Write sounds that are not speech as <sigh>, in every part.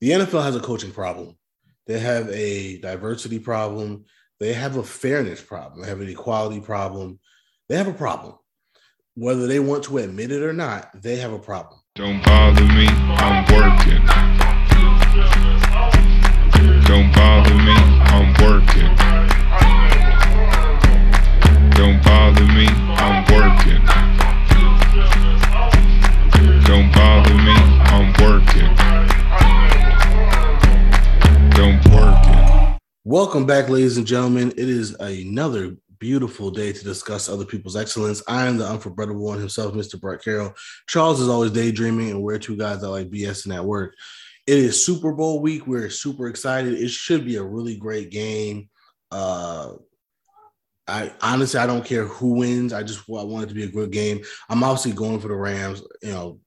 the NFL has a coaching problem. They have a diversity problem. They have a fairness problem. They have an equality problem. They have a problem. Whether they want to admit it or not, they have a problem. Don't bother me, I'm working. Don't bother me, I'm working. Don't bother me, I'm working. Don't bother me, I'm working. Welcome back, ladies and gentlemen. It is another beautiful day to discuss other people's excellence. I am the unforgettable one himself, Mr. Brett Carroll. Charles is always daydreaming, and we're two guys that like BSing at work. It is Super Bowl week. We're super excited. It should be a really great game. Uh, I honestly, I don't care who wins. I just I want it to be a good game. I'm obviously going for the Rams. You know,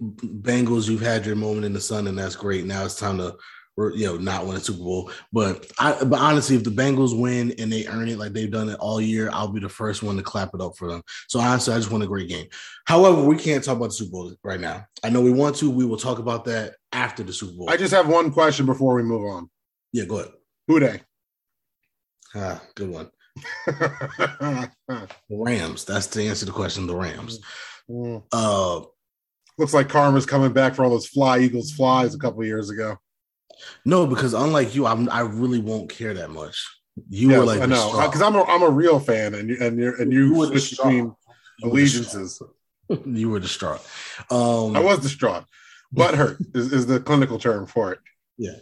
Bengals, you've had your moment in the sun, and that's great. Now it's time to you know not win a Super Bowl. But I but honestly, if the Bengals win and they earn it like they've done it all year, I'll be the first one to clap it up for them. So honestly, I just want a great game. However, we can't talk about the Super Bowl right now. I know we want to. We will talk about that after the Super Bowl. I just have one question before we move on. yeah, go ahead. Who they? Ah, good one. <laughs> Rams. That's the answer to the question. The Rams. Mm. Uh, Looks like Karma's coming back for all those fly Eagles flies a couple years ago. No, because unlike you, I'm I really won't care that much. You Yes, were like I know because I'm a I'm a real fan, and you and you're and you, You switch between allegiances. you were distraught. Um, I was distraught. Butthurt <laughs> is, is the clinical term for it. Yeah.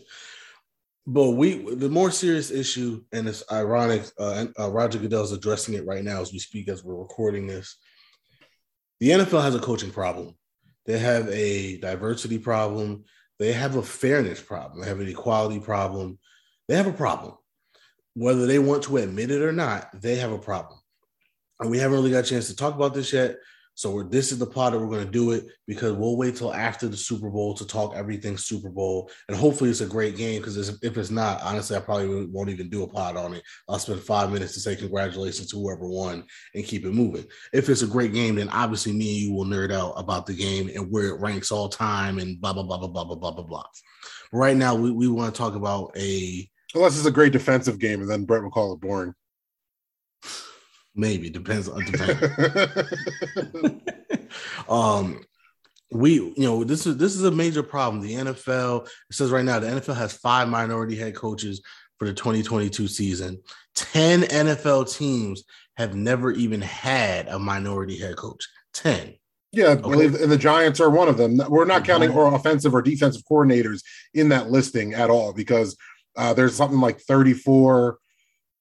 But we, the more serious issue, and it's ironic, uh, and, uh, Roger Goodell's addressing it right now as we speak, as we're recording this. The NFL has a coaching problem. They have a diversity problem. They have a fairness problem. They have an equality problem. They have a problem. Whether they want to admit it or not, they have a problem. And we haven't really got a chance to talk about this yet. So this is the pod that we're going to do it because we'll wait till after the Super Bowl to talk everything Super Bowl, and hopefully it's a great game. Because if it's not, honestly, I probably won't even do a pod on it. I'll spend five minutes to say congratulations to whoever won and keep it moving. If it's a great game, then obviously me and you will nerd out about the game and where it ranks all time and blah blah blah blah blah blah blah blah blah. Right now, we, we want to talk about a Unless it's a great defensive game, and then Brett will call it boring. Maybe depends on depends. <laughs> um we you know this is this is a major problem. The nfl it says right now the nfl has five minority head coaches for the 2022 season. 10 nfl teams have never even had a minority head coach. 10 yeah, I believe, and the Giants are one of them. We're not counting or offensive or defensive coordinators in that listing at all because uh, there's something like 34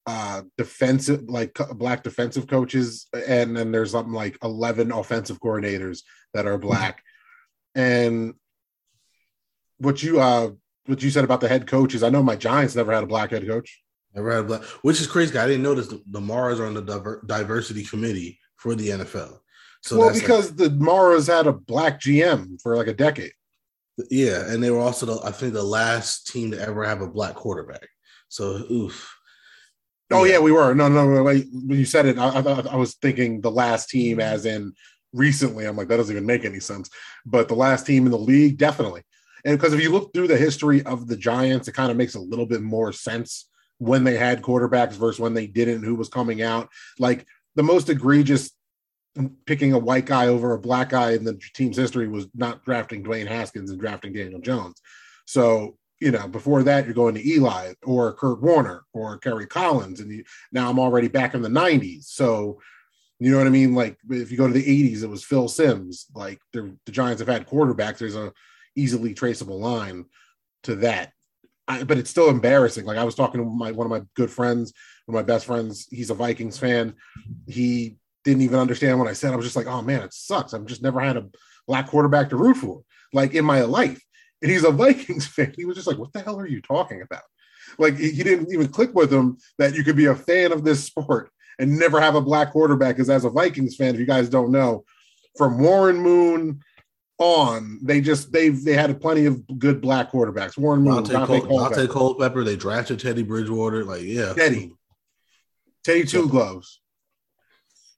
uh, defensive, like black defensive coaches, and then there's something like 11 offensive coordinators that are black. And what you uh, what you said about the head coaches, I know my Giants never had a black head coach. never had a black which is crazy i didn't notice the, the Maras are on the diver, diversity committee for the nfl so well, that's like- because the Maras had a black GM for like a decade. Yeah, and they were also the I think the last team to ever have a black quarterback. So oof. Oh yeah, we were. No, no, no. Wait. When you said it, I, I I was thinking the last team, mm-hmm. as in recently. I'm like, that doesn't even make any sense. But the last team in the league, definitely. And because if you look through the history of the Giants, it kind of makes a little bit more sense when they had quarterbacks versus when they didn't. Who was coming out? Like the most egregious picking a white guy over a black guy in the team's history was not drafting Dwayne Haskins and drafting Daniel Jones. So you know, before that, you're going to Eli or Kurt Warner or Kerry Collins, and you, now I'm already back in the '90s. So, you know what I mean? Like if you go to the '80s, it was Phil Simms. Like the, Giants have had quarterbacks. There's a easily traceable line to that. I, but it's still embarrassing. Like I was talking to my one of my good friends, one of my best friends. He's a Vikings fan. He didn't even understand what I said. I was just like, oh man, it sucks. I've just never had a black quarterback to root for, like in my life. And he's a Vikings <laughs> fan. He was just like, what the hell are you talking about? Like he he didn't even click with him that you could be a fan of this sport and never have a black quarterback. Because as a Vikings fan, if you guys don't know, from Warren Moon on, they just they've they had plenty of good black quarterbacks. Warren Moon, Daunte, Daunte, Cole, Culpepper, Daunte Culpepper, they drafted Teddy Bridgewater. Like, yeah. Teddy, Teddy Two Gloves.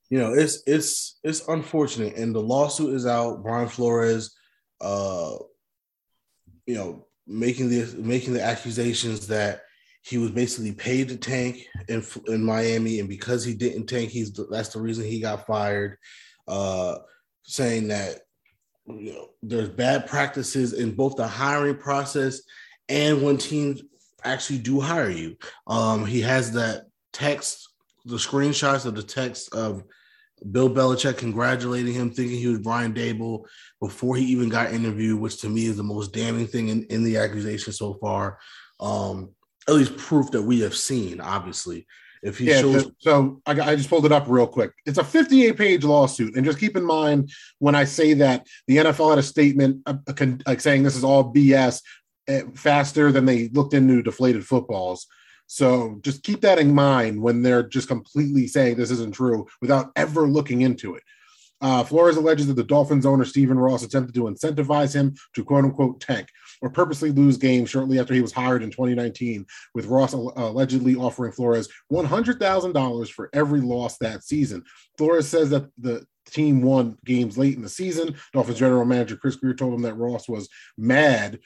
you know, it's it's it's unfortunate, and the lawsuit is out. Brian Flores, uh, you know, making the making the accusations that he was basically paid to tank in in Miami, and because he didn't tank, he's that's the reason he got fired. Uh, saying that you know there's bad practices in both the hiring process and when teams actually do hire you. Um, he has that text, the screenshots of the text of Bill Belichick congratulating him, thinking he was Brian Daboll before he even got interviewed, which to me is the most damning thing in, in the accusation so far. Um, at least proof that we have seen, obviously. If he yeah, shows, so I, I just pulled it up real quick. It's a 58 page lawsuit, and just keep in mind when I say that the NFL had a statement uh, con- like saying this is all BS uh, faster than they looked into deflated footballs. So just keep that in mind when they're just completely saying this isn't true without ever looking into it. Uh, Flores alleges that the Dolphins owner Stephen Ross attempted to incentivize him to quote unquote tank or purposely lose games shortly after he was hired in 2019, with Ross al- allegedly offering Flores $100,000 for every loss that season. Flores says that the team won games late in the season. Dolphins general manager Chris Grier told him that Ross was mad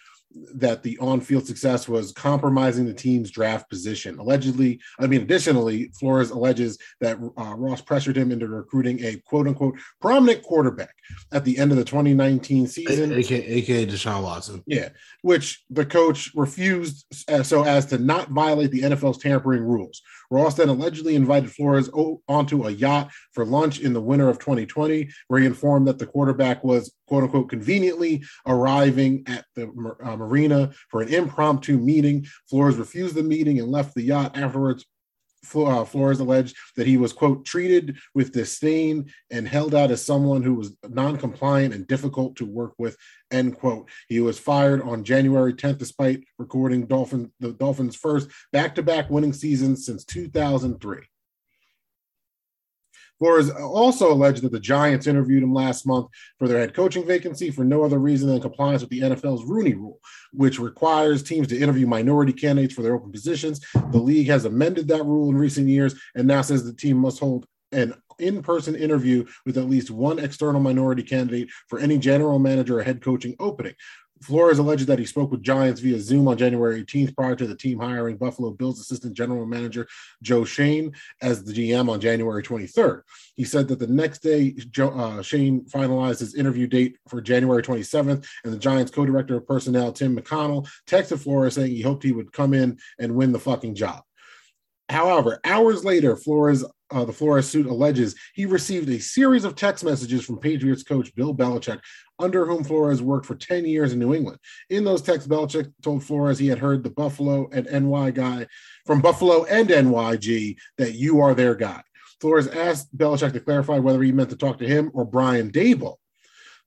that the on-field success was compromising the team's draft position. Allegedly, I mean, additionally, Flores alleges that uh, Ross pressured him into recruiting a quote-unquote prominent quarterback at the end of the 2019 season. aka, aka Deshaun Watson. Yeah, which the coach refused uh, so as to not violate the NFL's tampering rules. Ross then allegedly invited Flores onto a yacht for lunch in the winter of 2020, where he informed that the quarterback was quote unquote conveniently arriving at the uh, marina for an impromptu meeting. Flores refused the meeting and left the yacht afterwards. Uh, Flores alleged that he was, quote, treated with disdain and held out as someone who was non-compliant and difficult to work with, end quote. He was fired on January 10th, despite recording Dolphin, the Dolphins' first back-to-back winning season since 2003. Flores also alleged that the Giants interviewed him last month for their head coaching vacancy for no other reason than compliance with the NFL's Rooney Rule, which requires teams to interview minority candidates for their open positions. The league has amended that rule in recent years and now says the team must hold an in-person interview with at least one external minority candidate for any general manager or head coaching opening. Flores alleged that he spoke with Giants via Zoom on January 18th prior to the team hiring Buffalo Bills assistant general manager Joe Schoen as the GM on January 23rd. He said that the next day, Joe, uh, Schoen finalized his interview date for January 27th, and the Giants co-director of personnel Tim McDonnell texted Flores saying he hoped he would come in and win the fucking job. However, hours later, Flores, uh, the Flores suit alleges he received a series of text messages from Patriots coach Bill Belichick, under whom Flores worked for 10 years in New England. In those texts, Belichick told Flores he had heard the Buffalo and NY guy from Buffalo and NYG that you are their guy. Flores asked Belichick to clarify whether he meant to talk to him or Brian Daboll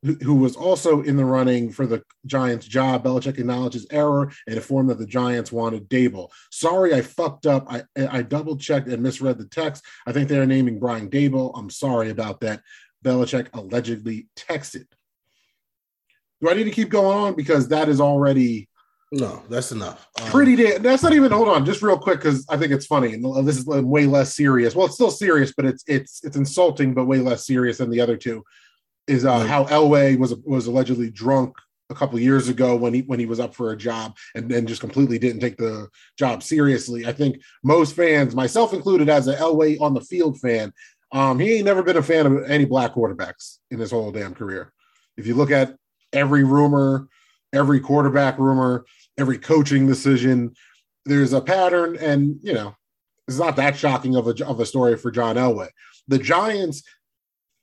who- who was also in the running for the Giants job. Belichick acknowledged his error and informed that the Giants wanted Daboll. Sorry, I fucked up. I, I double checked and misread the text. I think they are naming Brian Daboll. I'm sorry about that. Belichick allegedly texted. Do I need to keep going on? Because that is already No, that's enough. Um, pretty damn. That's not even. Hold on, just real quick, because I think it's funny, and this is way less serious. Well, it's still serious, but it's it's it's insulting, but way less serious than the other two. Is uh, Right. how Elway was was allegedly drunk a couple years ago when he when he was up for a job and then just completely didn't take the job seriously. I think most fans, myself included, as an Elway on the field fan, um, he ain't never been a fan of any black quarterbacks in his whole damn career. If you look at every rumor, every quarterback rumor, every coaching decision, there's a pattern, and you know, it's not that shocking of a of a story for John Elway. The Giants,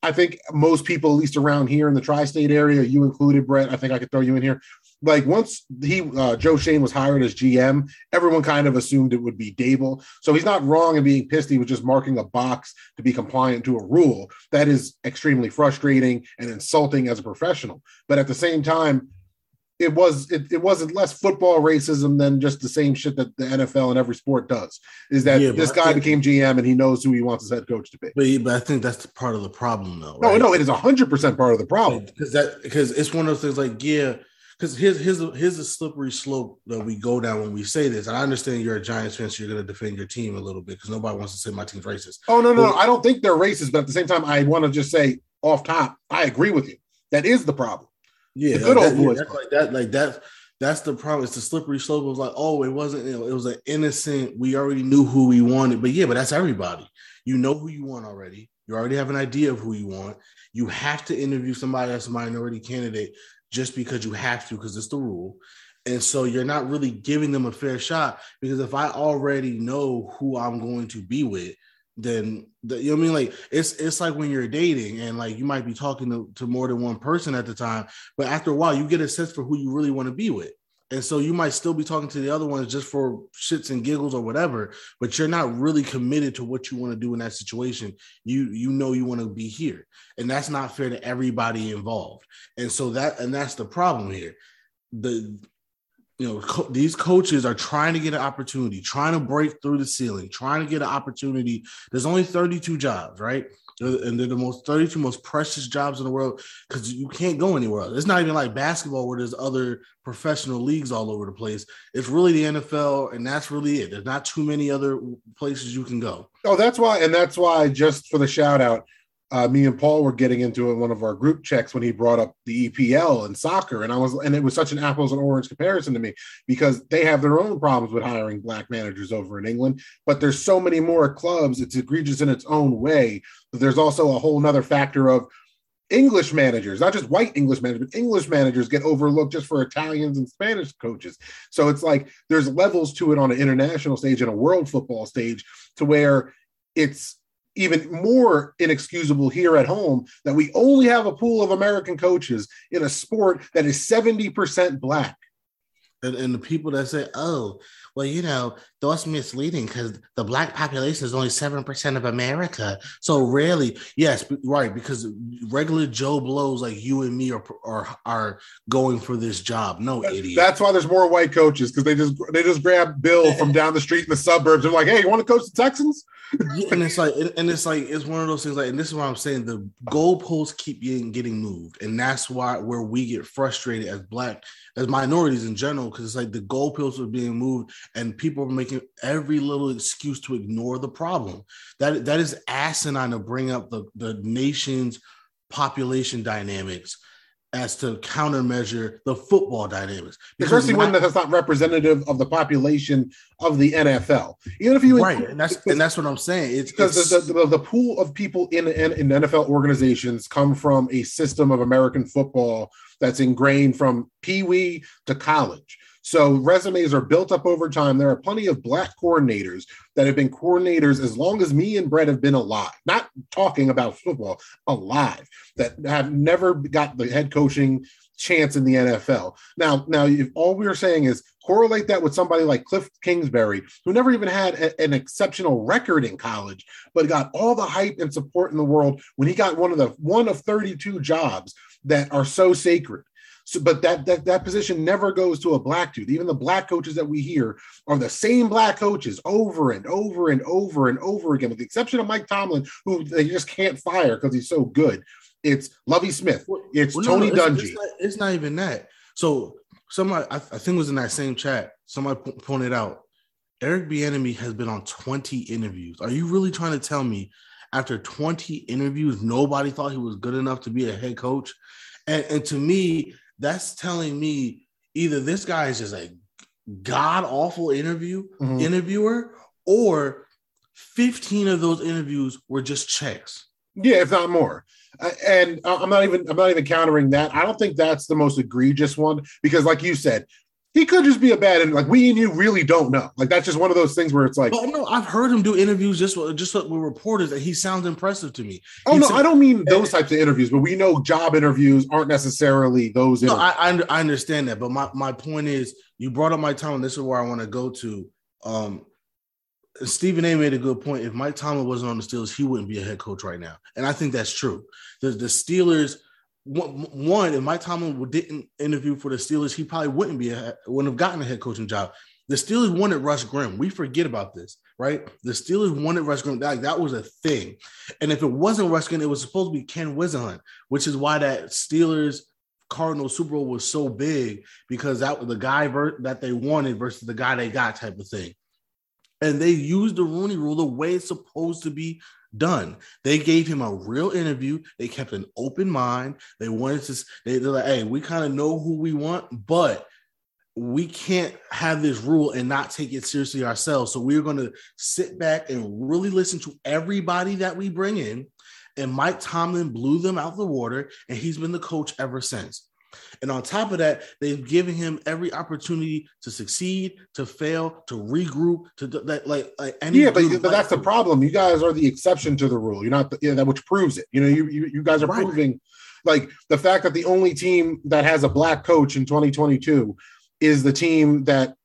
I think most people, at least around here in the tri-state area, you included, Brett. I think I could throw you in here. Like once he uh, Joe Schoen was hired as GM, everyone kind of assumed it would be Daboll. So he's not wrong in being pissed. He was just marking a box to be compliant to a rule. That is extremely frustrating and insulting as a professional. But at the same time, it was it, it wasn't less football racism than just the same shit that the NFL and every sport does. Is that Yeah, this guy think- became GM and he knows who he wants his head coach to be. But, but I think that's part of the problem, though. No, right? no, it is hundred percent part of the problem. because that because it's one of those things like yeah because here's here's a, here's a slippery slope that we go down when we say this and i understand you're a giants fan so you're going to defend your team a little bit because nobody wants to say my team's racist Oh no, no, Well- no, I don't think they're racist, but at the same time, I want to just say off top, I agree with you. That is the problem. Yeah The good like old that, yeah, that's like that like that that's the problem. It's the slippery slope. It was like, oh, it wasn't. You know, it was an innocent. We already knew who we wanted, but yeah, but that's everybody. You know who you want already. You already have an idea of who you want. You have to interview somebody that's a minority candidate just because you have to, because it's the rule. And so you're not really giving them a fair shot because if I already know who I'm going to be with, then the, you know what I mean? Like it's it's like when you're dating and like you might be talking to, to more than one person at the time, but after a while you get a sense for who you really want to be with. And so you might still be talking to the other ones just for shits and giggles or whatever, but you're not really committed to what you want to do in that situation. You you know you want to be here. And that's not fair to everybody involved. And so that and that's the problem here. The you know, co- these coaches are trying to get an opportunity, trying to break through the ceiling, trying to get an opportunity. There's only 32 jobs, right? And they're the most 32 most precious jobs in the world because you can't go anywhere else. It's not even like basketball where there's other professional leagues all over the place. It's really the NFL, and that's really it. There's not too many other places you can go. Oh, that's why, and that's why. Just for the shout out, uh, me and Paul were getting into it in one of our group checks when he brought up the EPL and soccer, and I was, and it was such an apples and orange comparison to me because they have their own problems with hiring black managers over in England, but there's so many more clubs. It's egregious in its own way. But there's also a whole nother factor of English managers, not just white English managers, but English managers get overlooked just for Italians and Spanish coaches. So it's like there's levels to it on an international stage and a world football stage to where it's even more inexcusable here at home that we only have a pool of American coaches in a sport that is 70% black. And, and the people that say, oh, well, you know, that's misleading because the black population is only 7% of America. So rarely, yes, right, because regular Joe blows like you and me are are, are going for this job. No idiot. That's why there's more white coaches because they just they just grab Bill <laughs> from down the street in the suburbs. They're like, hey, you want to coach the Texans? yeah, and it's like and it's like it's one of those things like and this is why I'm saying the goalposts keep getting getting moved and that's why where we get frustrated as black as minorities in general because it's like the goalposts are being moved and people are making every little excuse to ignore the problem that that is asinine to bring up the the nation's population dynamics as to countermeasure the football dynamics. Especially when that's not representative of the population of the NFL. Even if you right, and that's and that's what I'm saying. It's because it's, the, the, the, pool of people in, in in NFL organizations come from a system of American football that's ingrained from pee wee to college. So resumes are built up over time. There are plenty of black coordinators that have been coordinators as long as me and Brett have been alive, not talking about football, alive, that have never got the head coaching chance in the NFL. Now, now if all we are saying is correlate that with somebody like Cliff Kingsbury, who never even had a, an exceptional record in college, but got all the hype and support in the world when he got one of the one of 32 jobs that are so sacred. So, but that, that that position never goes to a black dude. Even the black coaches that we hear are the same black coaches over and over and over and over again, with the exception of Mike Tomlin, who they just can't fire because he's so good. It's Lovie Smith. It's well, Tony no, Dungy. It's not, it's not, even that. So somebody, I, I, think it was in that same chat, somebody p- pointed out Eric Bieniemy has been on 20 interviews. Are you really trying to tell me after 20 interviews, nobody thought he was good enough to be a head coach? And, and to me, that's telling me either this guy is just a god awful interview mm-hmm. interviewer or 15 of those interviews were just checks. Yeah, if not more. Uh, and I'm not even I'm not even countering that. I don't think that's the most egregious one because, like you said, he could just be a bad and like we and you really don't know. Like that's just one of those things where it's like. But no, I've heard him do interviews just just with reporters, and he sounds impressive to me. Oh no, I don't mean those types of interviews, but we know job interviews aren't necessarily those. No, I, I understand that, but my my point is, you brought up Mike Tomlin. This is where I want to go to. Um, Stephen A. made a good point. If Mike Tomlin wasn't on the Steelers, he wouldn't be a head coach right now, and I think that's true. The the Steelers one, if Mike Tomlin didn't interview for the Steelers, he probably wouldn't be a, wouldn't have gotten a head coaching job. The Steelers wanted Russ Grimm. We forget about this, right? The Steelers wanted Russ Grimm. That, that was a thing. And if it wasn't Russ Grimm, it was supposed to be Ken Whisenhunt, which is why that Steelers Cardinal Super Bowl was so big because that was the guy ver- that they wanted versus the guy they got type of thing. And they used the Rooney rule the way it's supposed to be done. They gave him a real interview. They kept an open mind. They wanted to, they, they're like, hey, we kind of know who we want, but we can't have this rule and not take it seriously ourselves. So we're going to sit back and really listen to everybody that we bring in. And Mike Tomlin blew them out the water, and he's been the coach ever since. And on top of that, they've given him every opportunity to succeed, to fail, to regroup, to that like, like any Yeah, but, but that's the problem. You guys are the exception to the rule. You're not the, yeah, that which proves it. You know, you you, you guys are Right. proving like the fact that the only team that has a black coach in 2022 is the team that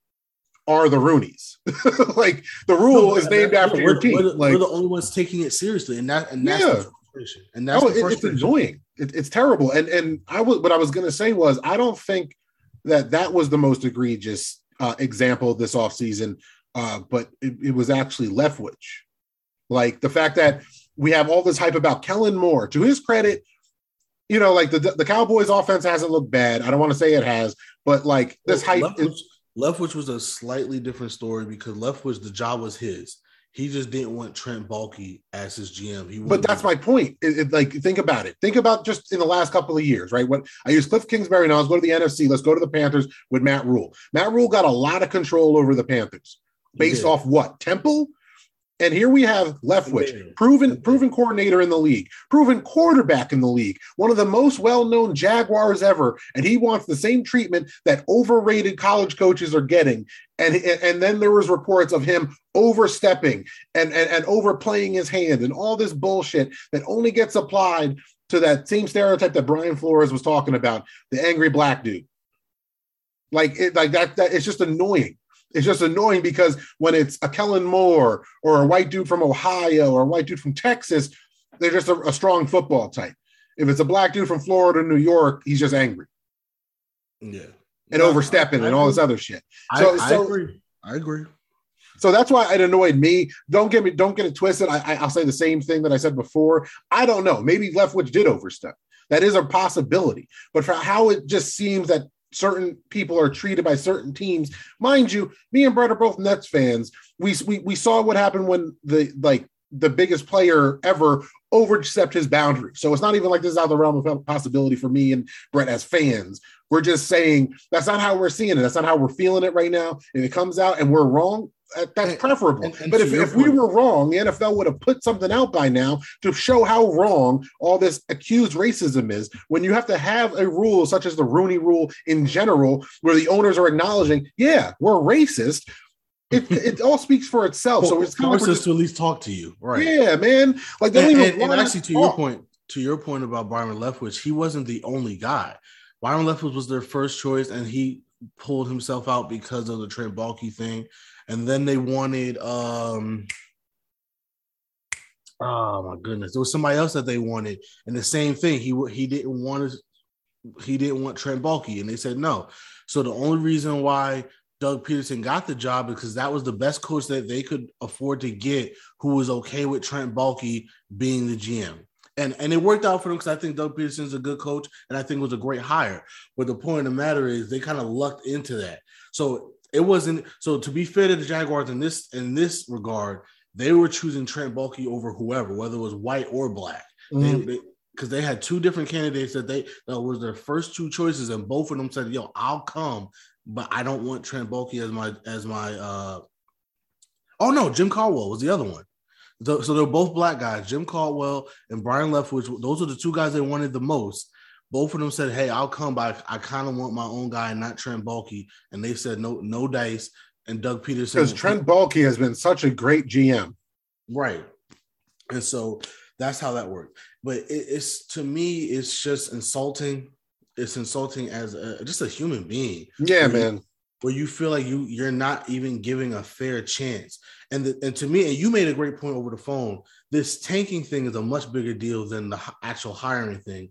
are the Roonies. <laughs> like the rule No, is named after we're, your team. We're the, like we're the only ones taking it seriously, and that and that's Yeah. the frustration. And that's oh, the it- it's frustration. It, it's terrible. And and I was what I was going to say was I don't think that that was the most egregious uh, example this offseason, uh, but it, it was actually Leftwich. Like the fact that we have all this hype about Kellen Moore. To his credit, you know, like the the Cowboys offense hasn't looked bad. I don't want to say it has, but like this hype Leftwich, is Leftwich was a slightly different story because Leftwich, the job was his. He just didn't want Trent Baalke as his GM. He But that's my point. It- it- like, think about it. Think about just in the last couple of years, right? What I use Cliff Kingsbury now, let's go to the NFC. Let's go to the Panthers with Matt Rhule. Matt Rhule got a lot of control over the Panthers based off what Temple, and here we have Leftwich, proven proven coordinator in the league, proven quarterback in the league, one of the most well known Jaguars ever, and he wants the same treatment that overrated college coaches are getting. And and then there was reports of him overstepping and and, and overplaying his hand and all this bullshit that only gets applied to that same stereotype that Brian Flores was talking about, the angry black dude. Like it, like that, that it's just annoying. It's just annoying because when it's a Kellen Moore or a white dude from Ohio or a white dude from Texas, they're just a, a strong football type. If it's a black dude from Florida, New York, he's just angry yeah, and overstepping I- I and all this other shit. I, So- I so- agree. I agree. So that's why it annoyed me. Don't get me, don't get it twisted. I, I, I'll say the same thing that I said before. I don't know. Maybe Leftwich did overstep. That is a possibility. But for how it just seems that certain people are treated by certain teams, mind you, me and Brett are both Nets fans. We we, we saw what happened when the like the biggest player ever overstepped his boundary. So it's not even like this is out of the realm of possibility for me and Brett as fans. We're just saying that's not how we're seeing it. That's not how we're feeling it right now. If it comes out and we're wrong, Uh, that's And- preferable. and- and but if, if we were wrong, the NFL would have put something out by now to show how wrong all this accused racism is. When you have to have a rule such as the Rooney Rule in general, where the owners are acknowledging, yeah, we're racist. It, <laughs> it all speaks for itself. So it's kind of force us to at least talk to you, right? yeah, man. Like they and, and- and actually, to your point, to your point about Byron Leftwich, he wasn't the only guy. Byron Leftwich was their first choice, and he pulled himself out because of the Trent Baalke thing. And then they wanted, um, oh my goodness, there was somebody else that they wanted, and the same thing. He he didn't want to, he didn't want Trent Baalke, and they said no. So the only reason why Doug Pederson got the job because that was the best coach that they could afford to get, who was okay with Trent Baalke being the GM. And, and it worked out for them because I think Doug Pederson's a good coach and I think it was a great hire. But the point of the matter is they kind of lucked into that. So it wasn't so to be fair to the Jaguars in this in this regard, they were choosing Trent Baalke over whoever, whether it was white or black. Mhm. They, because they had two different candidates that they that was their first two choices, and both of them said, "Yo, I'll come, but I don't want Trent Baalke as my as my." uh Oh no, Jim Caldwell was the other one. So, so they're both black guys, Jim Caldwell and Brian Leftwich. Those are the two guys they wanted the most. Both of them said, "Hey, I'll come, but I, I kind of want my own guy, not Trent Baalke." And they said, "No, no dice." And Doug Pederson Because Trent Baalke has been such a great GM. Right. And so that's how that worked. But it, it's to me, it's just insulting. It's insulting as a, just a human being Yeah, Mhm. man. where you feel like you you're not even giving a fair chance. And the, and to me, and you made a great point over the phone. This tanking thing is a much bigger deal than the actual hiring thing.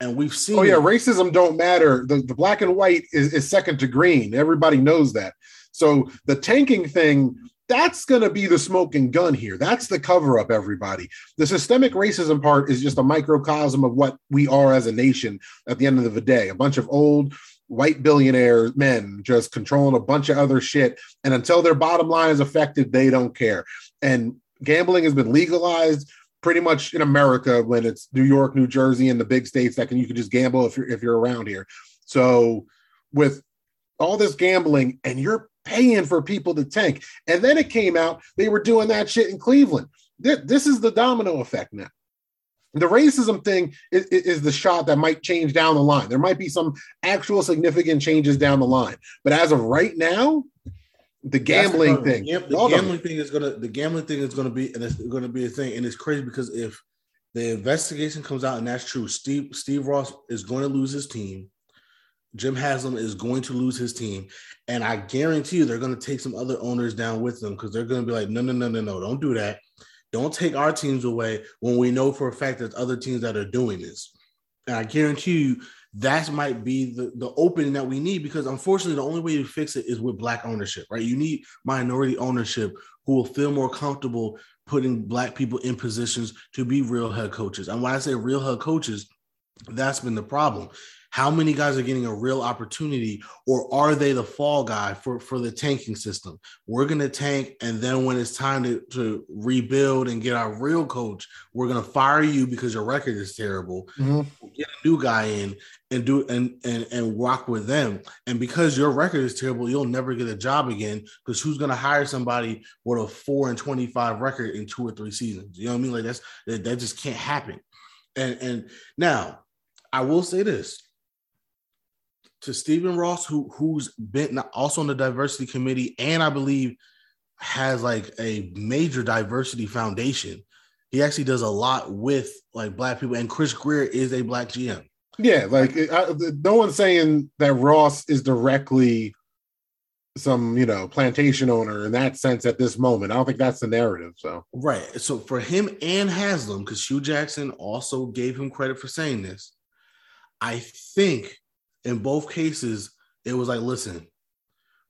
And we've seen. Oh yeah, it- racism don't matter. The, the black and white is, is second to green. Everybody knows that. So the tanking thing, that's going to be the smoking gun here. That's the cover up, everybody. The systemic racism part is just a microcosm of what we are as a nation at the end of the day. A bunch of old white billionaire men just controlling a bunch of other shit. And until their bottom line is affected, they don't care. And gambling has been legalized pretty much in America when it's New York, New Jersey, and the big states that can you can just gamble if you're if you're around here. So with all this gambling, and you're paying for people to tank. And then it came out they were doing that shit in Cleveland. This is the domino effect now. The racism thing is, is, the shot that might change down the line. There might be some actual significant changes down the line. But as of right now, the gambling thing. The, the gambling thing is gonna the gambling thing is gonna be and it's gonna be a thing. And it's crazy because if the investigation comes out and that's true, Steve Steve Ross is going to lose his team. Jim Haslam is going to lose his team. And I guarantee you they're going to take some other owners down with them because they're going to be like, no, no, no, no, no, don't do that. Don't take our teams away when we know for a fact that other teams that are doing this. And I guarantee you that might be the, the opening that we need because unfortunately the only way to fix it is with black ownership, right? You need minority ownership who will feel more comfortable putting black people in positions to be real head coaches. And when I say real head coaches, that's been the problem how many guys are getting a real opportunity or are they the fall guy for, for the tanking system we're going to tank and then when it's time to, to rebuild and get our real coach we're going to fire you because your record is terrible mm-hmm. get a new guy in and do and, and and rock with them. And because your record is terrible you'll never get a job again because who's going to hire somebody with a 4 and 25 record in two or three seasons? You know what i mean? Like that's that, that just can't happen. And and now i will say this. To Stephen Ross, who who's been also on the diversity committee, and I believe has like a major diversity foundation. He actually does a lot with like black people, and Chris Grier is a black GM. Yeah, like I, no one's saying that Ross is directly some you know plantation owner in that sense at this moment. I don't think that's the narrative. So right. So for him and Haslam, because Hue Jackson also gave him credit for saying this, I think in both cases, it was like, listen,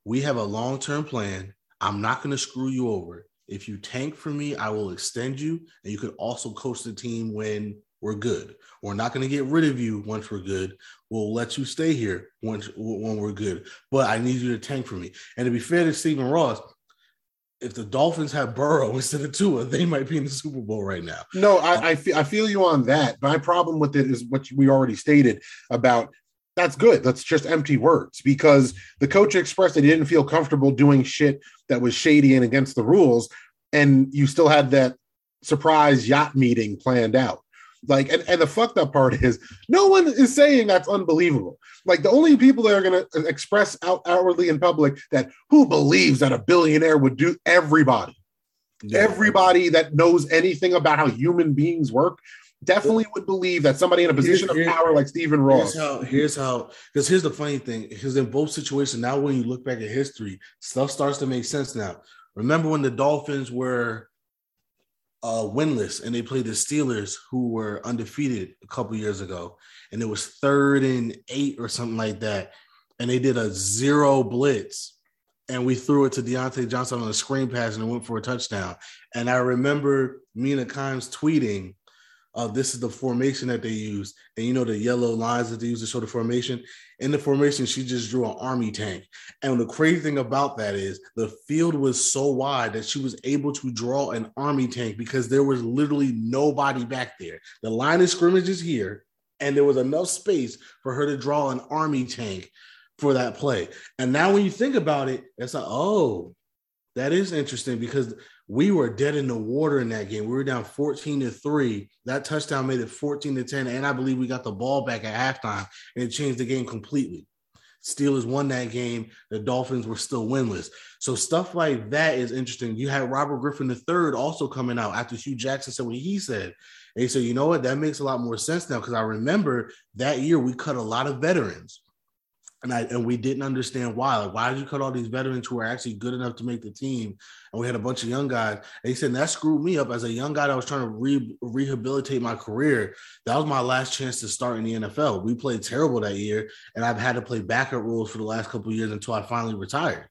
we have a long term plan. I'm not going to screw you over. If you tank for me, I will extend you, and you could also coach the team when we're good. We're not going to get rid of you once we're good. We'll let you stay here once when we're good. But I need you to tank for me. And to be fair to Stephen Ross, if the Dolphins have Burrow <laughs> instead of Tua, they might be in the Super Bowl right now. No, I, I, feel, I feel you on that. My problem with it is what we already stated about that's good. That's just empty words because the coach expressed that he didn't feel comfortable doing shit that was shady and against the rules. And you still had that surprise yacht meeting planned out. Like, and, and the fucked up part is no one is saying that's unbelievable. Like, the only people that are going to express out outwardly in public that who believes that a billionaire would do everybody, yeah. everybody that knows anything about how human beings work definitely would believe that somebody in a position of power like Stephen Ross. Here's how, here's how, because here's the funny thing, because in both situations, now when you look back at history, stuff starts to make sense now. Remember when the Dolphins were uh, winless and they played the Steelers, who were undefeated a couple years ago, and it was third and eight or something like that, and they did a zero blitz. And we threw it to Diontae Johnson on a screen pass and it went for a touchdown. And I remember Mina Kimes tweeting, uh, this is the formation that they use. And you know the yellow lines that they use to show the formation. In the formation, she just drew an army tank. And the crazy thing about that is the field was so wide that she was able to draw an army tank because there was literally nobody back there. The line of scrimmage is here, and there was enough space for her to draw an army tank for that play. And now when you think about it, it's like, oh, that is interesting because we were dead in the water in that game. We were down 14 to 3. That touchdown made it 14 to 10. And I believe we got the ball back at halftime and it changed the game completely. Steelers won that game. The Dolphins were still winless. So stuff like that is interesting. You had Robert Griffin III also coming out after Hue Jackson said what he said. And he said, you know what? That makes a lot more sense now because I remember that year we cut a lot of veterans and I and we didn't understand why. Like, why did you cut all these veterans who were actually good enough to make the team? And we had a bunch of young guys. And he said that screwed me up as a young guy that was trying to re- rehabilitate my career. That was my last chance to start in the NFL. We played terrible that year, and I've had to play backup roles for the last couple years until I finally retired.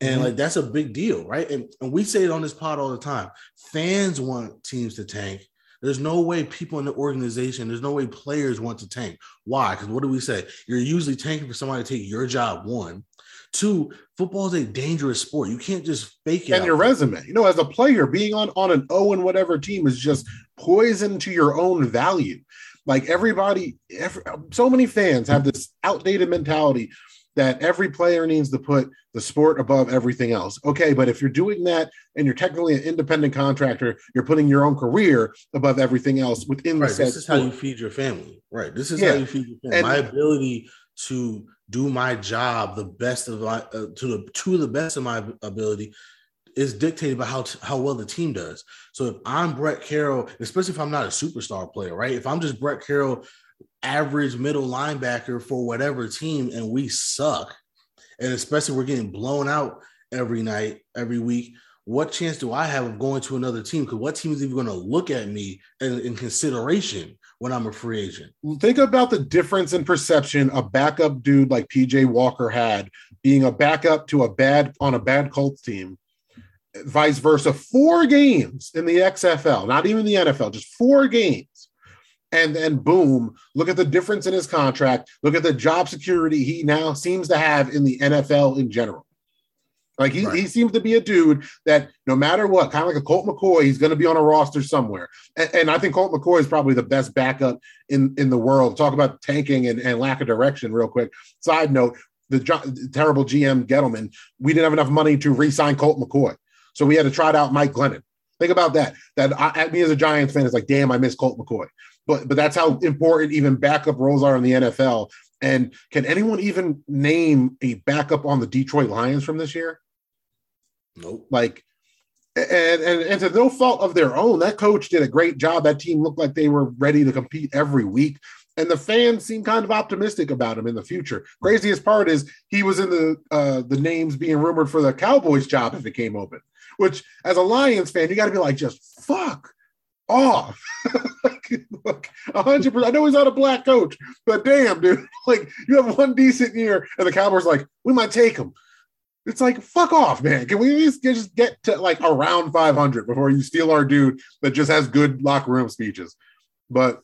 And mm-hmm. like that's a big deal, right? And, and we say it on this pod all the time. Fans want teams to tank there's no way people in the organization, there's no way players want to tank. Why? Because what do we say? You're usually tanking for somebody to take your job, one. Two, football is a dangerous sport. You can't just fake it. And your resume, you know, as a player, being on, on an O and whatever team is just poison to your own value. Like everybody, every, so many fans have this outdated mentality that every player needs to put the sport above everything else. Okay, but if you're doing that and you're technically an independent contractor, you're putting your own career above everything else within right, the this is sport. how you feed your family. Right. This is Yeah. how you feed your family. And- my ability to do my job the best of my uh, to the to the best of my ability is dictated by how t- how well the team does. So if I'm Brett Carroll, especially if I'm not a superstar player, right? If I'm just Brett Carroll, average middle linebacker for whatever team, and we suck, and especially we're getting blown out every night, every week. What chance do I have of going to another team? Because what team is even going to look at me in, in consideration when I'm a free agent? Think about the difference in perception a backup dude like PJ Walker had being a backup to a bad on a bad Colts team, vice versa. Four games in the XFL, not even the NFL, just four games. And then boom, look at the difference in his contract. Look at the job security he now seems to have in the NFL in general. Like he, Right. he seems to be a dude that no matter what, kind of like a Colt McCoy, he's going to be on a roster somewhere. And, and I think Colt McCoy is probably the best backup in, in the world. Talk about tanking and, and lack of direction, real quick. Side note: the, jo- terrible GM Gettleman. We didn't have enough money to re-sign Colt McCoy, so we had to trot out Mike Glennon. Think about that. That I, at me as a Giants fan is like, damn, I miss Colt McCoy. But but that's how important even backup roles are in the NFL. And can anyone even name a backup on the Detroit Lions from this year? Nope. Like, and, and and to no fault of their own, that coach did a great job. That team looked like they were ready to compete every week, and the fans seem kind of optimistic about him in the future. Craziest part is he was in the uh, the names being rumored for the Cowboys job if it came open. Which, as a Lions fan, you got to be like, just fuck off. <laughs> like, hundred percent. I know he's not a black coach, but damn, dude, <laughs> like you have one decent year, and the Cowboys like, we might take him. It's like fuck off, man. Can we get, just get to like around 500 before you steal our dude that just has good locker room speeches? But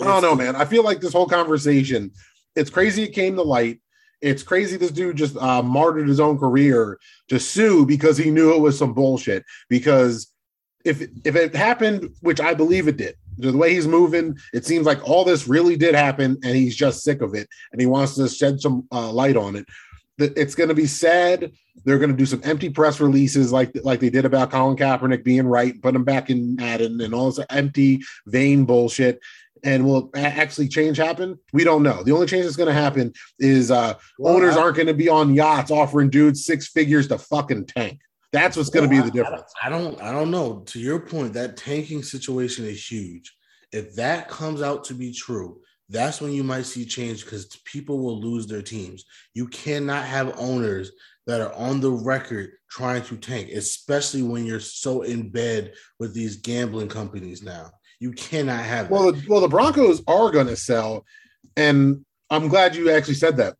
I don't know, man. I feel like this whole conversation, it's crazy it came to light. It's crazy this dude just uh, martyred his own career to sue because he knew it was some bullshit. Because if if it happened, which I believe it did, the way he's moving, it seems like all this really did happen, and he's just sick of it, and he wants to shed some uh, light on it. That it's going to be sad. They're going to do some empty press releases like like they did about Colin Kaepernick being right, put him back in Madden, and all this empty, vain bullshit. And will actually change happen? We don't know. The only change that's going to happen is uh, Well, owners I- aren't going to be on yachts offering dudes six figures to fucking tank. That's what's going to Well, be the difference. I, don't. I don't know. To your point, that tanking situation is huge. If that comes out to be true, that's when you might see change because people will lose their teams. You cannot have owners that are on the record trying to tank, especially when you're so in bed with these gambling companies now. You cannot have. Well, the, well, the Broncos are going to sell, and I'm glad you actually said that.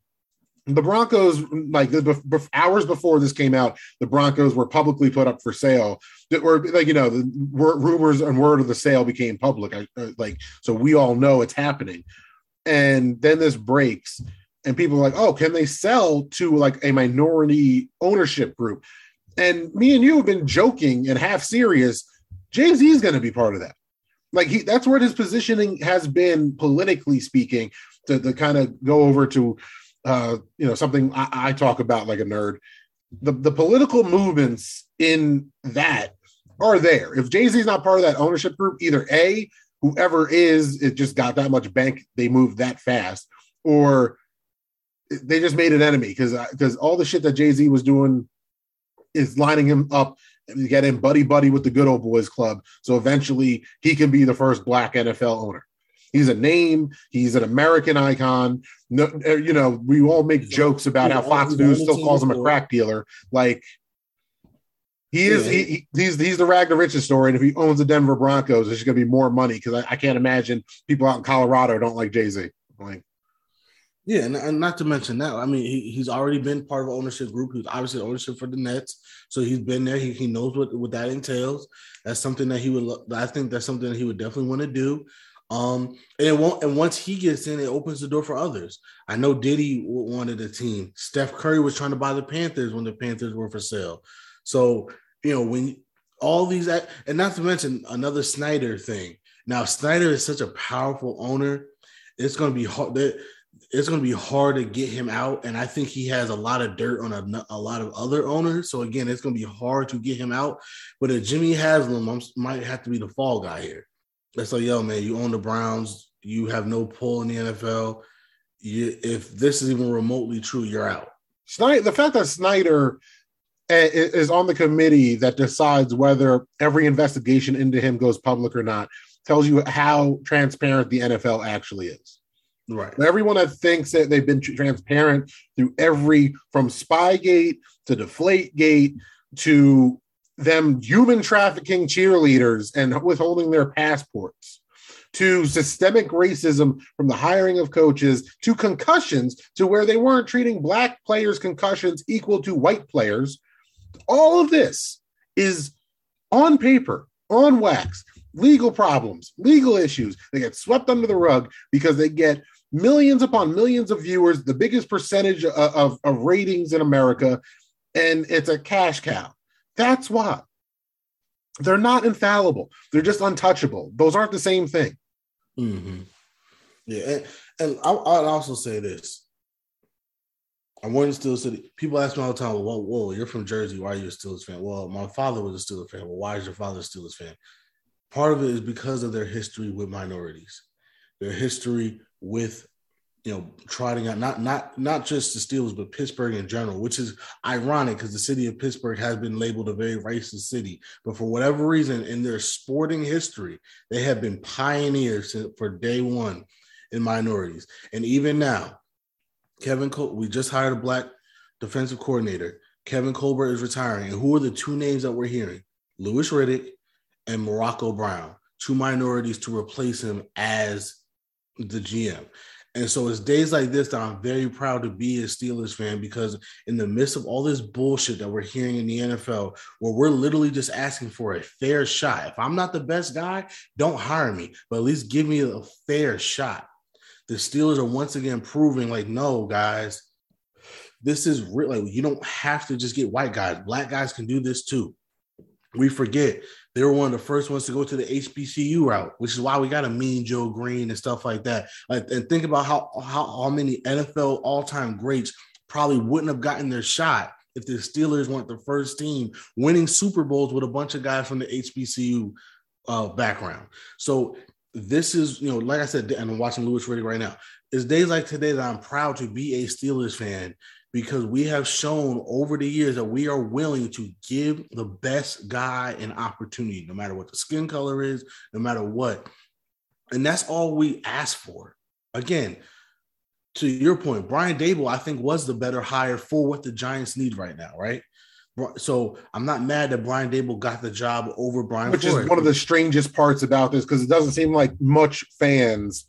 The Broncos, like the, hours before this came out, the Broncos were publicly put up for sale. That were like you know the rumors and word of the sale became public. I, uh, like so, we all know it's happening. And then this breaks, and people are like, "Oh, can they sell to like a minority ownership group?" And me and you have been joking and half serious. Jay Z is going to be part of that like he that's where his positioning has been politically speaking to, to kind of go over to uh you know something I, I talk about like a nerd the the political movements in that are there if jay-z's not part of that ownership group either a whoever is it just got that much bank they moved that fast or they just made an enemy because because all the shit that jay-z was doing is lining him up and get buddy buddy with the good old boys club. So eventually he can be the first black NFL owner. He's a name. He's an American icon. No, uh, you know, we all make jokes about how Fox News he's on the still calls him a crack dealer. Like he is. Yeah. He, he- he's he's the rag to riches story. And if he owns the Denver Broncos, there's going to be more money because I, I can't imagine people out in Colorado don't like Jay Z. Like Yeah, and, and not to mention that, I mean, he, he's already been part of an ownership group. He's obviously ownership for the Nets, so he's been there. He, he knows what, what that entails. That's something that he would. I think that's something that he would definitely want to do. Um, and it won't. And once he gets in, it opens the door for others. I know Diddy wanted a team. Steph Curry was trying to buy the Panthers when the Panthers were for sale. So you know when all these, and not to mention another Snyder thing. Now Snyder is such a powerful owner. It's going to be hard. it's going to be hard to get him out, and I think he has a lot of dirt on a, a lot of other owners. So again, it's going to be hard to get him out. But if Jimmy Haslam I'm, might have to be the fall guy here. It's like, yo, man, you own the Browns, you have no pull in the NFL. You, if this is even remotely true, you're out. Snyder, the fact that Snyder eh, is on the committee that decides whether every investigation into him goes public or not tells you how transparent the NFL actually is. Right. Everyone that thinks that they've been transparent through every from Spygate to Deflategate to them human trafficking cheerleaders and withholding their passports to systemic racism from the hiring of coaches to concussions to where they weren't treating black players concussions equal to white players. All of this is on paper on wax legal problems legal issues. They get swept under the rug because they get millions upon millions of viewers the biggest percentage of, of, of ratings in america and it's a cash cow that's why they're not infallible they're just untouchable those aren't the same thing Mm-hmm. Yeah, and, and I, I'll also say this. I wanted Steelers City. People ask me all the time, "Well, whoa, you're from Jersey. Why are you a Steelers fan?" Well, my father was a Steelers fan. Well, why is your father a Steelers fan? Part of it is because of their history with minorities, their history with you know, trotting out not not not just the Steelers, but Pittsburgh in general, which is ironic because the city of Pittsburgh has been labeled a very racist city. But for whatever reason, in their sporting history, they have been pioneers for day one in minorities. And even now, Kevin Col- we just hired a black defensive coordinator. Kevin Colbert is retiring. And who are the two names that we're hearing? Louis Riddick and Morocco Brown, two minorities to replace him as the GM. And so it's days like this that I'm very proud to be a Steelers fan because in the midst of all this bullshit that we're hearing in the NFL, where we're literally just asking for a fair shot. If I'm not the best guy, don't hire me, but at least give me a fair shot. The Steelers are once again proving like, no, guys, this is real. Like, you don't have to just get white guys. Black guys can do this too. We forget they were one of the first ones to go to the HBCU route, which is why we got a mean Joe Greene and stuff like that. Like, and think about how, how how many NFL all-time greats probably wouldn't have gotten their shot if the Steelers weren't the first team winning Super Bowls with a bunch of guys from the HBCU uh, background. So this is, you know, like I said, and I'm watching Louis Riddick right now. It's days like today that I'm proud to be a Steelers fan because we have shown over the years that we are willing to give the best guy an opportunity, no matter what the skin color is, no matter what. And that's all we ask for. Again, to your point, Brian Daboll, I think, was the better hire for what the Giants need right now, right? So I'm not mad that Brian Daboll got the job over Brian. Which is one of the strangest parts about this because it doesn't seem like much fans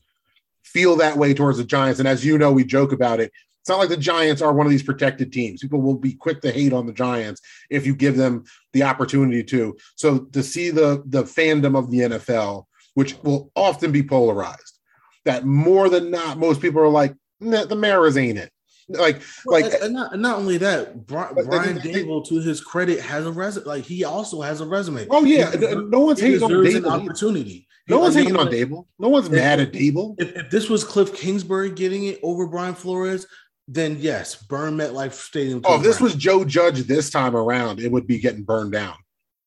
feel that way towards the Giants. And as you know, we joke about it. It's not like the Giants are one of these protected teams. People will be quick to hate on the Giants if you give them the opportunity to. So to see the the fandom of the NFL, which will often be polarized, that more than not, most people are like, nah, the Maras ain't it. Like, well, like, and not, not only that, Brian, Brian Daboll, to his credit, has a resume. Like, he also has a resume. Oh yeah, he, no one's hating on Daboll. An opportunity. No one's hating on Daboll. No one's if, mad at Daboll. If, if, this was Cliff Kingsbury getting it over Brian Flores, then yes, burn MetLife Stadium. Oh, if this was Joe Judge this time around, it would be getting burned down.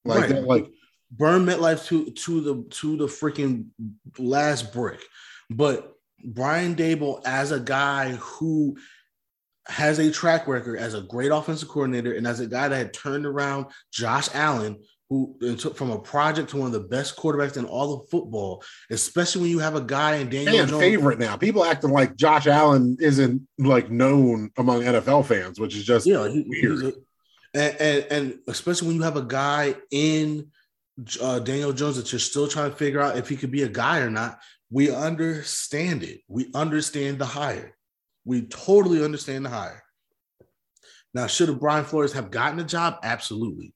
Like right. that, like burn MetLife to to the to the freaking last brick. But Brian Daboll, as a guy who has a track record as a great offensive coordinator and as a guy that had turned around Josh Allen who took from a project to one of the best quarterbacks in all of football, especially when you have a guy in Daniel Fan Jones. favorite now. People acting like Josh Allen isn't like known among NFL fans, which is just yeah, he, weird. A, and, and, and especially when you have a guy in uh, Daniel Jones that you're still trying to figure out if he could be a guy or not. We understand it. We understand the hire. We totally understand the hire. Now, should Brian Flores have gotten a job? Absolutely.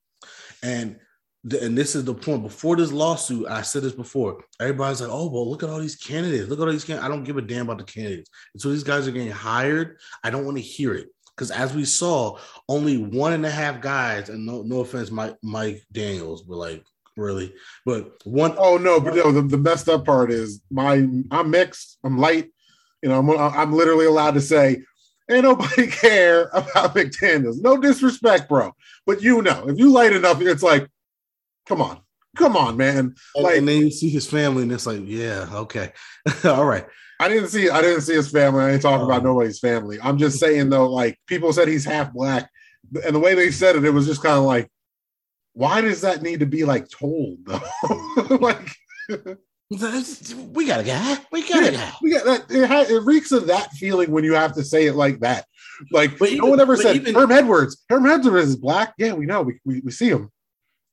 And and this is the point. Before this lawsuit i said this before. Everybody's like oh well look at all these candidates. Look at all these candidates i don't give a damn about the candidates. And so these guys are getting hired. I don't want to hear it. Because as we saw only one and a half guys and no, no offense mike mike daniels but like really but one oh no but no the, the messed up part is my i'm mixed i'm light You know, I'm, I'm literally allowed to say, ain't nobody <laughs> care about McDaniels. No disrespect, bro. But you know, if you light enough, it's like, come on, come on, man. And, Like, and then you see his family, and it's like, yeah, okay, <laughs> all right. I didn't see, I didn't see his family. I ain't talking about Oh. nobody's family. I'm just saying though, like people said he's half black, and the way they said it, it was just kind of like, why does that need to be like told though? <laughs> like, <laughs> We got a guy. We got a guy. we got that. It, ha- it reeks of that feeling when you have to say it like that. Like But no even- one ever said even- Herm Edwards. Herm Edwards is black. Yeah, we know. We we, we see him.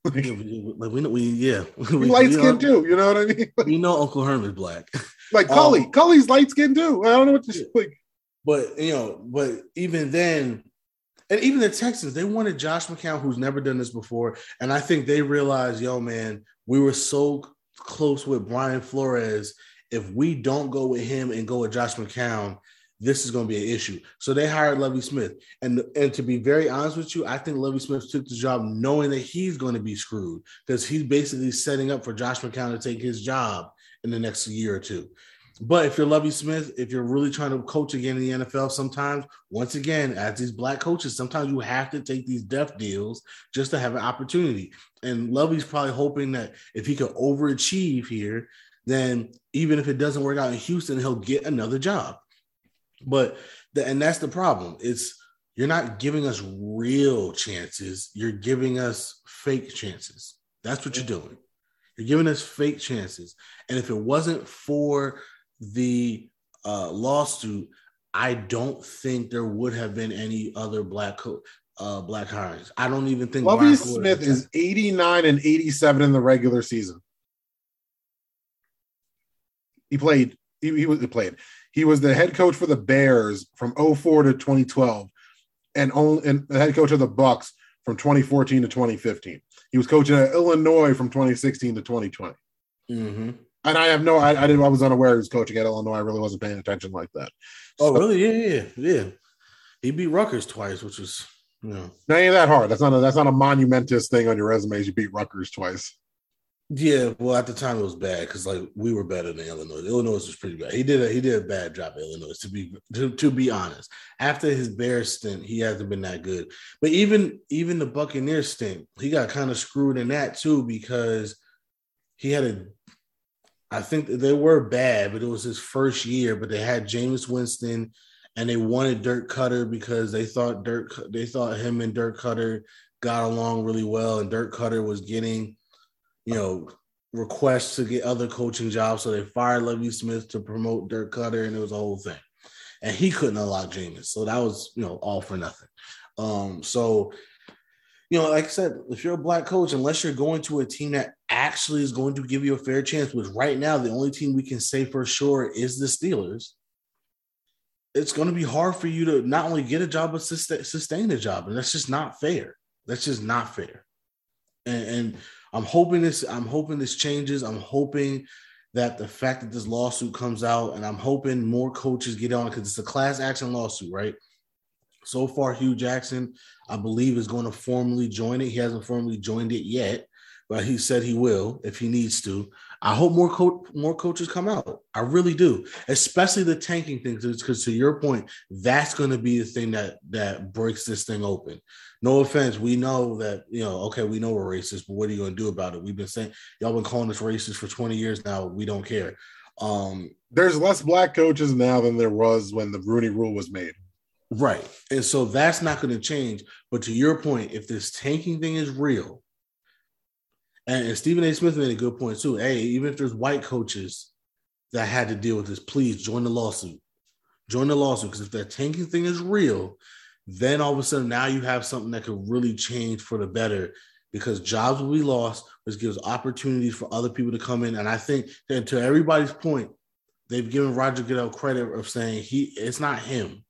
Like, Yeah, <laughs> we, like, we know, we yeah, <laughs> we, light skin too. You know what I mean? <laughs> We know Uncle Herman's black. Like Um, Cully, Cully's light skin too. I don't know what to like. But you know, but even then, and even the Texans, they wanted Josh McCown, who's never done this before, and I think they realized, yo, man, we were so close with Brian Flores. If we don't go with him and go with Josh McCown, this is going to be an issue. So they hired Lovie Smith, and and to be very honest with you, I think Lovie Smith took the job knowing that he's going to be screwed because he's basically setting up for Josh McCown to take his job in the next year or two. But if you're Lovie Smith, if you're really trying to coach again in the NFL, sometimes, once again, as these black coaches, sometimes you have to take these death deals just to have an opportunity. And Lovie's probably hoping that if he could overachieve here, then even if it doesn't work out in Houston, he'll get another job. But the, and that's the problem. It's you're not giving us real chances. You're giving us fake chances. That's what you're doing. You're giving us fake chances. And if it wasn't for the uh, lawsuit, I don't think there would have been any other black co- uh, black hires. I don't even think Lovie Flores- Smith is 89 and 87 in the regular season. He played. He, he was he played. He was the head coach for the Bears from 04 to 2012, and only and the head coach of the Bucks from 2014 to 2015. He was coaching at Illinois from 2016 to 2020. Mhm. And I have no, I, I didn't, I was unaware he was coaching at Illinois. I really wasn't paying attention like that. Oh, So, really? Yeah, yeah, yeah. He beat Rutgers twice, which was you know. Not ain't that hard. That's not a that's not a monumentous thing on your resume. You beat Rutgers twice. Yeah, well, at the time it was bad because like we were better than Illinois. Illinois was pretty bad. He did a he did a bad job at Illinois to be to, to be honest. After his Bears stint, he hasn't been that good. But even even the Buccaneers stint, he got kind of screwed in that too because he had a. I think they were bad, but it was his first year. But they had Jameis Winston, and they wanted Dirk Koetter because they thought Dirk they thought him and Dirk Koetter got along really well, and Dirk Koetter was getting you know, requests to get other coaching jobs. So they fired Lovie Smith to promote Dirk Koetter, and it was a whole thing. And he couldn't unlock Jameis. So that was, you know, all for nothing. Um, so, you know, like I said, if you're a black coach, unless you're going to a team that actually is going to give you a fair chance, which right now the only team we can say for sure is the Steelers, it's going to be hard for you to not only get a job, but sustain, sustain a job. And that's just not fair. That's just not fair. And, and I'm hoping this. I'm hoping this changes. I'm hoping that the fact that this lawsuit comes out, and I'm hoping more coaches get on because it's a class action lawsuit, right? So far, Hue Jackson, I believe, is going to formally join it. He hasn't formally joined it yet, but he said he will if he needs to. I hope more co- more coaches come out. I really do, especially the tanking thing, because to your point, that's going to be the thing that that breaks this thing open. No offense, we know that you know. Okay, we know we're racist, but what are you going to do about it? We've been saying y'all been calling us racist for twenty years now. We don't care. Um, There's less black coaches now than there was when the Rooney Rule was made. Right. And so that's not going to change. But to your point, if this tanking thing is real, and, Stephen A. Smith made a good point too. Hey, even if there's white coaches that had to deal with this, please join the lawsuit. Join the lawsuit because if that tanking thing is real, then all of a sudden now you have something that could really change for the better because jobs will be lost, which gives opportunities for other people to come in. And I think that to everybody's point, they've given Roger Goodell credit of saying he it's not him.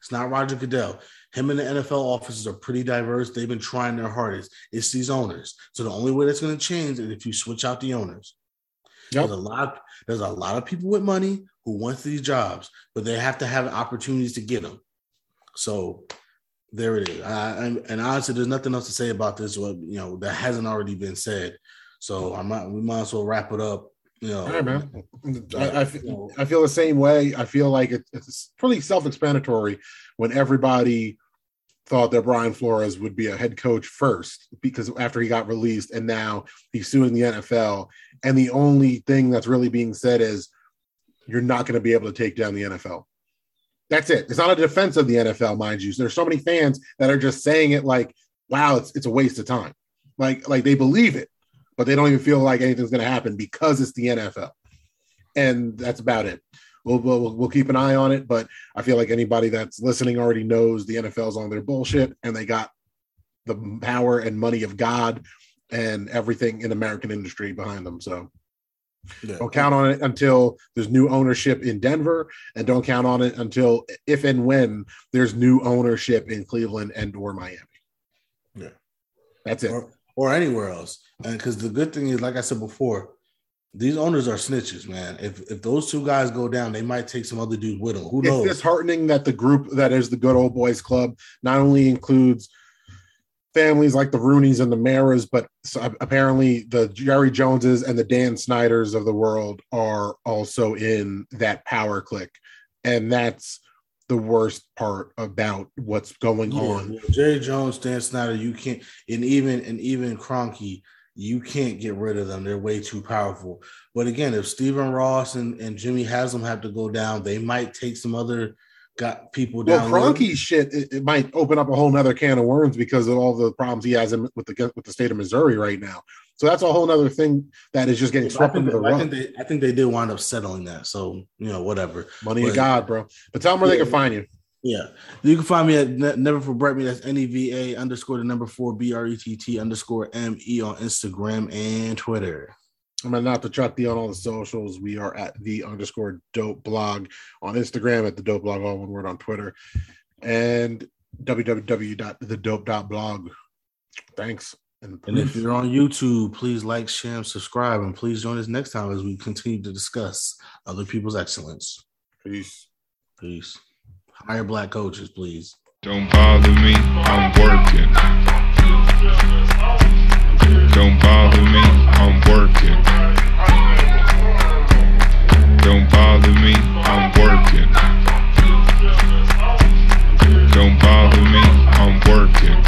It's not Roger Goodell. Him and the NFL offices are pretty diverse. They've been trying their hardest. It's these owners. So the only way that's going to change is if you switch out the owners. Yep. There's a lot. There's a lot of people with money who want these jobs, but they have to have opportunities to get them. So there it is. I, and, and honestly, there's nothing else to say about this. What you know that hasn't already been said. So I might we might as well wrap it up. You know, All right, man. I, I, feel, I feel the same way. I feel like it, it's pretty self-explanatory when everybody thought that Brian Flores would be a head coach first because after he got released, and now he's suing the NFL. And the only thing that's really being said is you're not going to be able to take down the NFL. That's it. It's not a defense of the NFL, mind you. There's so many fans that are just saying it like, "Wow, it's it's a waste of time." Like like they believe it, but they don't even feel like anything's going to happen because it's the NFL. And that's about it. We'll, we'll we'll keep an eye on it, but I feel like anybody that's listening already knows the NFL's on their bullshit, and they got the power and money of God and everything in American industry behind them. So yeah. don't count on it until there's new ownership in Denver, and don't count on it until if and when there's new ownership in Cleveland and or Miami. Yeah. That's it. or, or anywhere else. And because the good thing is, like I said before, these owners are snitches, man. If if those two guys go down, they might take some other dude with them. Who knows? It's disheartening that the group that is the Good Old Boys Club not only includes families like the Rooneys and the Maras, but apparently the Jerry Joneses and the Dan Snyders of the world are also in that power clique, and that's the worst part about what's going Yeah, on. Jerry Jones, Dan Snyder, you can't, and even and even Kroenke, you can't get rid of them. They're way too powerful. But again, if Stephen Ross and, and Jimmy Haslam have to go down, they might take some other got people down. Well, down. Shit it, it might open up a whole nother can of worms because of all the problems he has in, with the with the state of Missouri right now. So that's a whole other thing that is just getting swept under the I think they I think they did wind up settling that. So you know, whatever. Money but- of God, bro. But tell them where they can find you. Yeah. You can find me at Ne- Never For Brett Me. That's N E V A underscore the number four B R E T T underscore M E on Instagram and Twitter. I'm gonna not the Chuck D on all the socials. We are at the underscore dope blog on Instagram, at the dope blog, all one word on Twitter, and www.thedope.blog. Thanks. And, And if you're on YouTube, please like, share, and subscribe. And please join us next time as we continue to discuss other people's excellence. peace. Peace. Hire black coaches, please. Don't bother me, I'm working. Don't bother me, I'm working. Don't bother me, I'm working. Don't bother me, I'm working.